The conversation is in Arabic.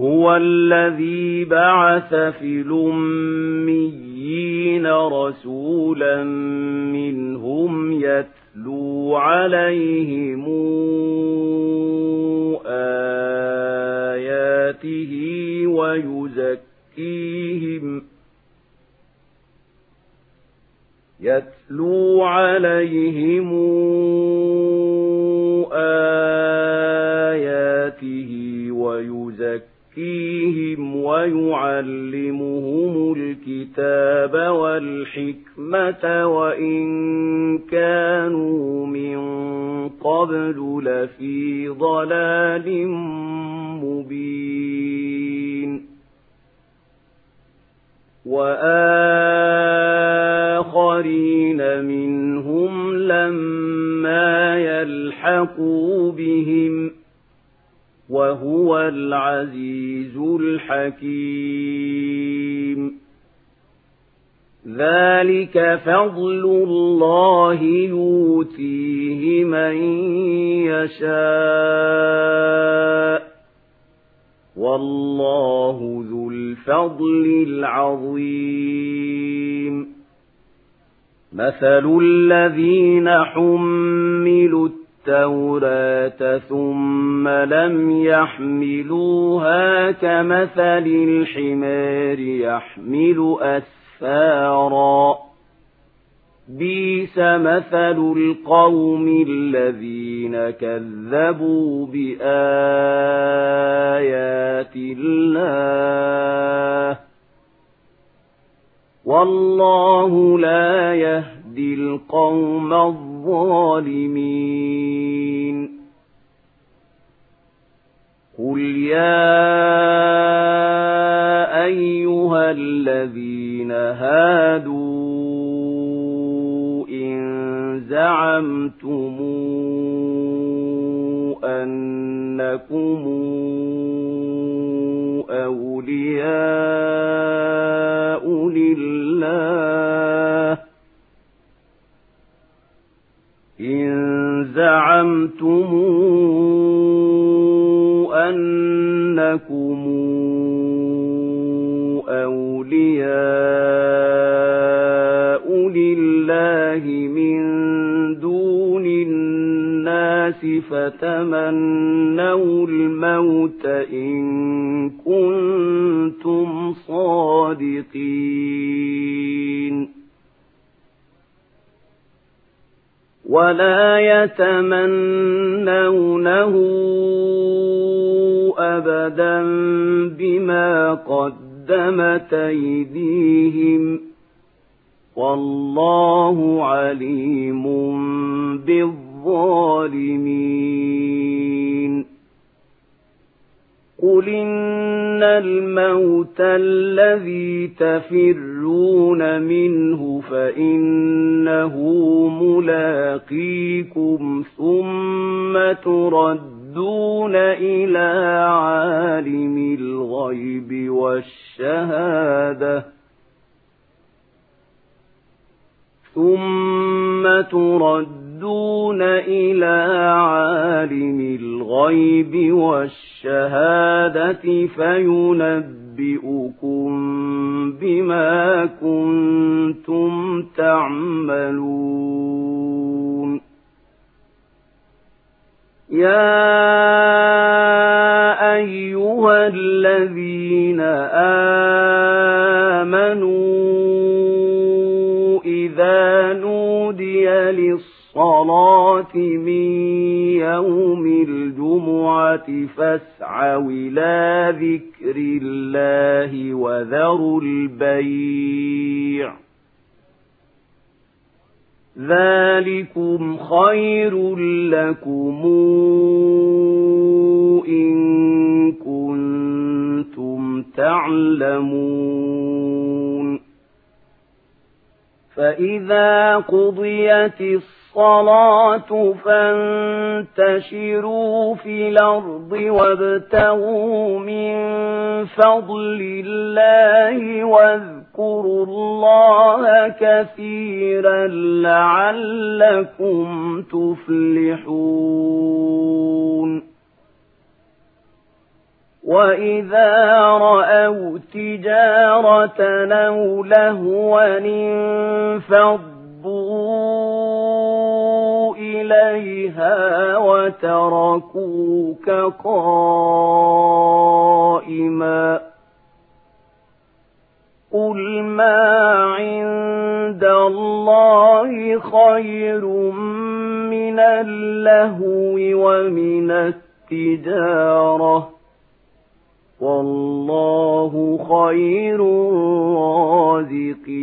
هو الذي بعث في الأميين رسولا منهم يتلو عليهم آياته ويزكيهم يتلو عليهم آياته ويزكيهم يزكيهم ويعلمهم الكتاب والحكمة وإن كانوا من قبل لفي ضلال مبين وآخرين منهم لما يلحقوا بهم وهو العزيز الحكيم. ذلك فضل الله يؤتيه من يشاء. والله ذو الفضل العظيم. مثل الذين حملوا التوراة ثم لم يحملوها كمثل الحمار يحمل أسفارا. بيس مثل القوم الذين كذبوا بآيات الله. والله لا يهدي القوم الظالمين. قل يا أيها الذين هادوا إن زعمتم أنكم أولياء لله إن زعمتم الناس فتمنوا الموت إن كنتم صادقين. ولا يتمنونه أبدا بما قدمت أيديهم. والله عليم بالظالمين قل إن الموت الذي تفرون منه فإنه ملاقيكم ثم تردون إلى عالم الغيب والشهادة ثم تردون إلى عالم الغيب والشهادة فينبئكم بما كنتم تعملون. يا للصلاة من يوم الجمعة فاسعوا إلى ذكر الله وذروا البيع. ذلكم خير لكم إن كنتم تعلمون. فإذا قضيت الصلاة الصلاة فانتشروا في الأرض وابتغوا من فضل الله واذكروا الله كثيرا لعلكم تفلحون وَإِذَا رَأَوْا تِجَارَةً أَوْ انفَضُّوا إِلَيْهَا وَتَرَكُوكَ قَائِمًا قُلْ مَا عِندَ اللَّهِ خَيْرٌ مِنَ اللَّهْوِ وَمِنَ التِّجَارَةِ والله خير الرازقين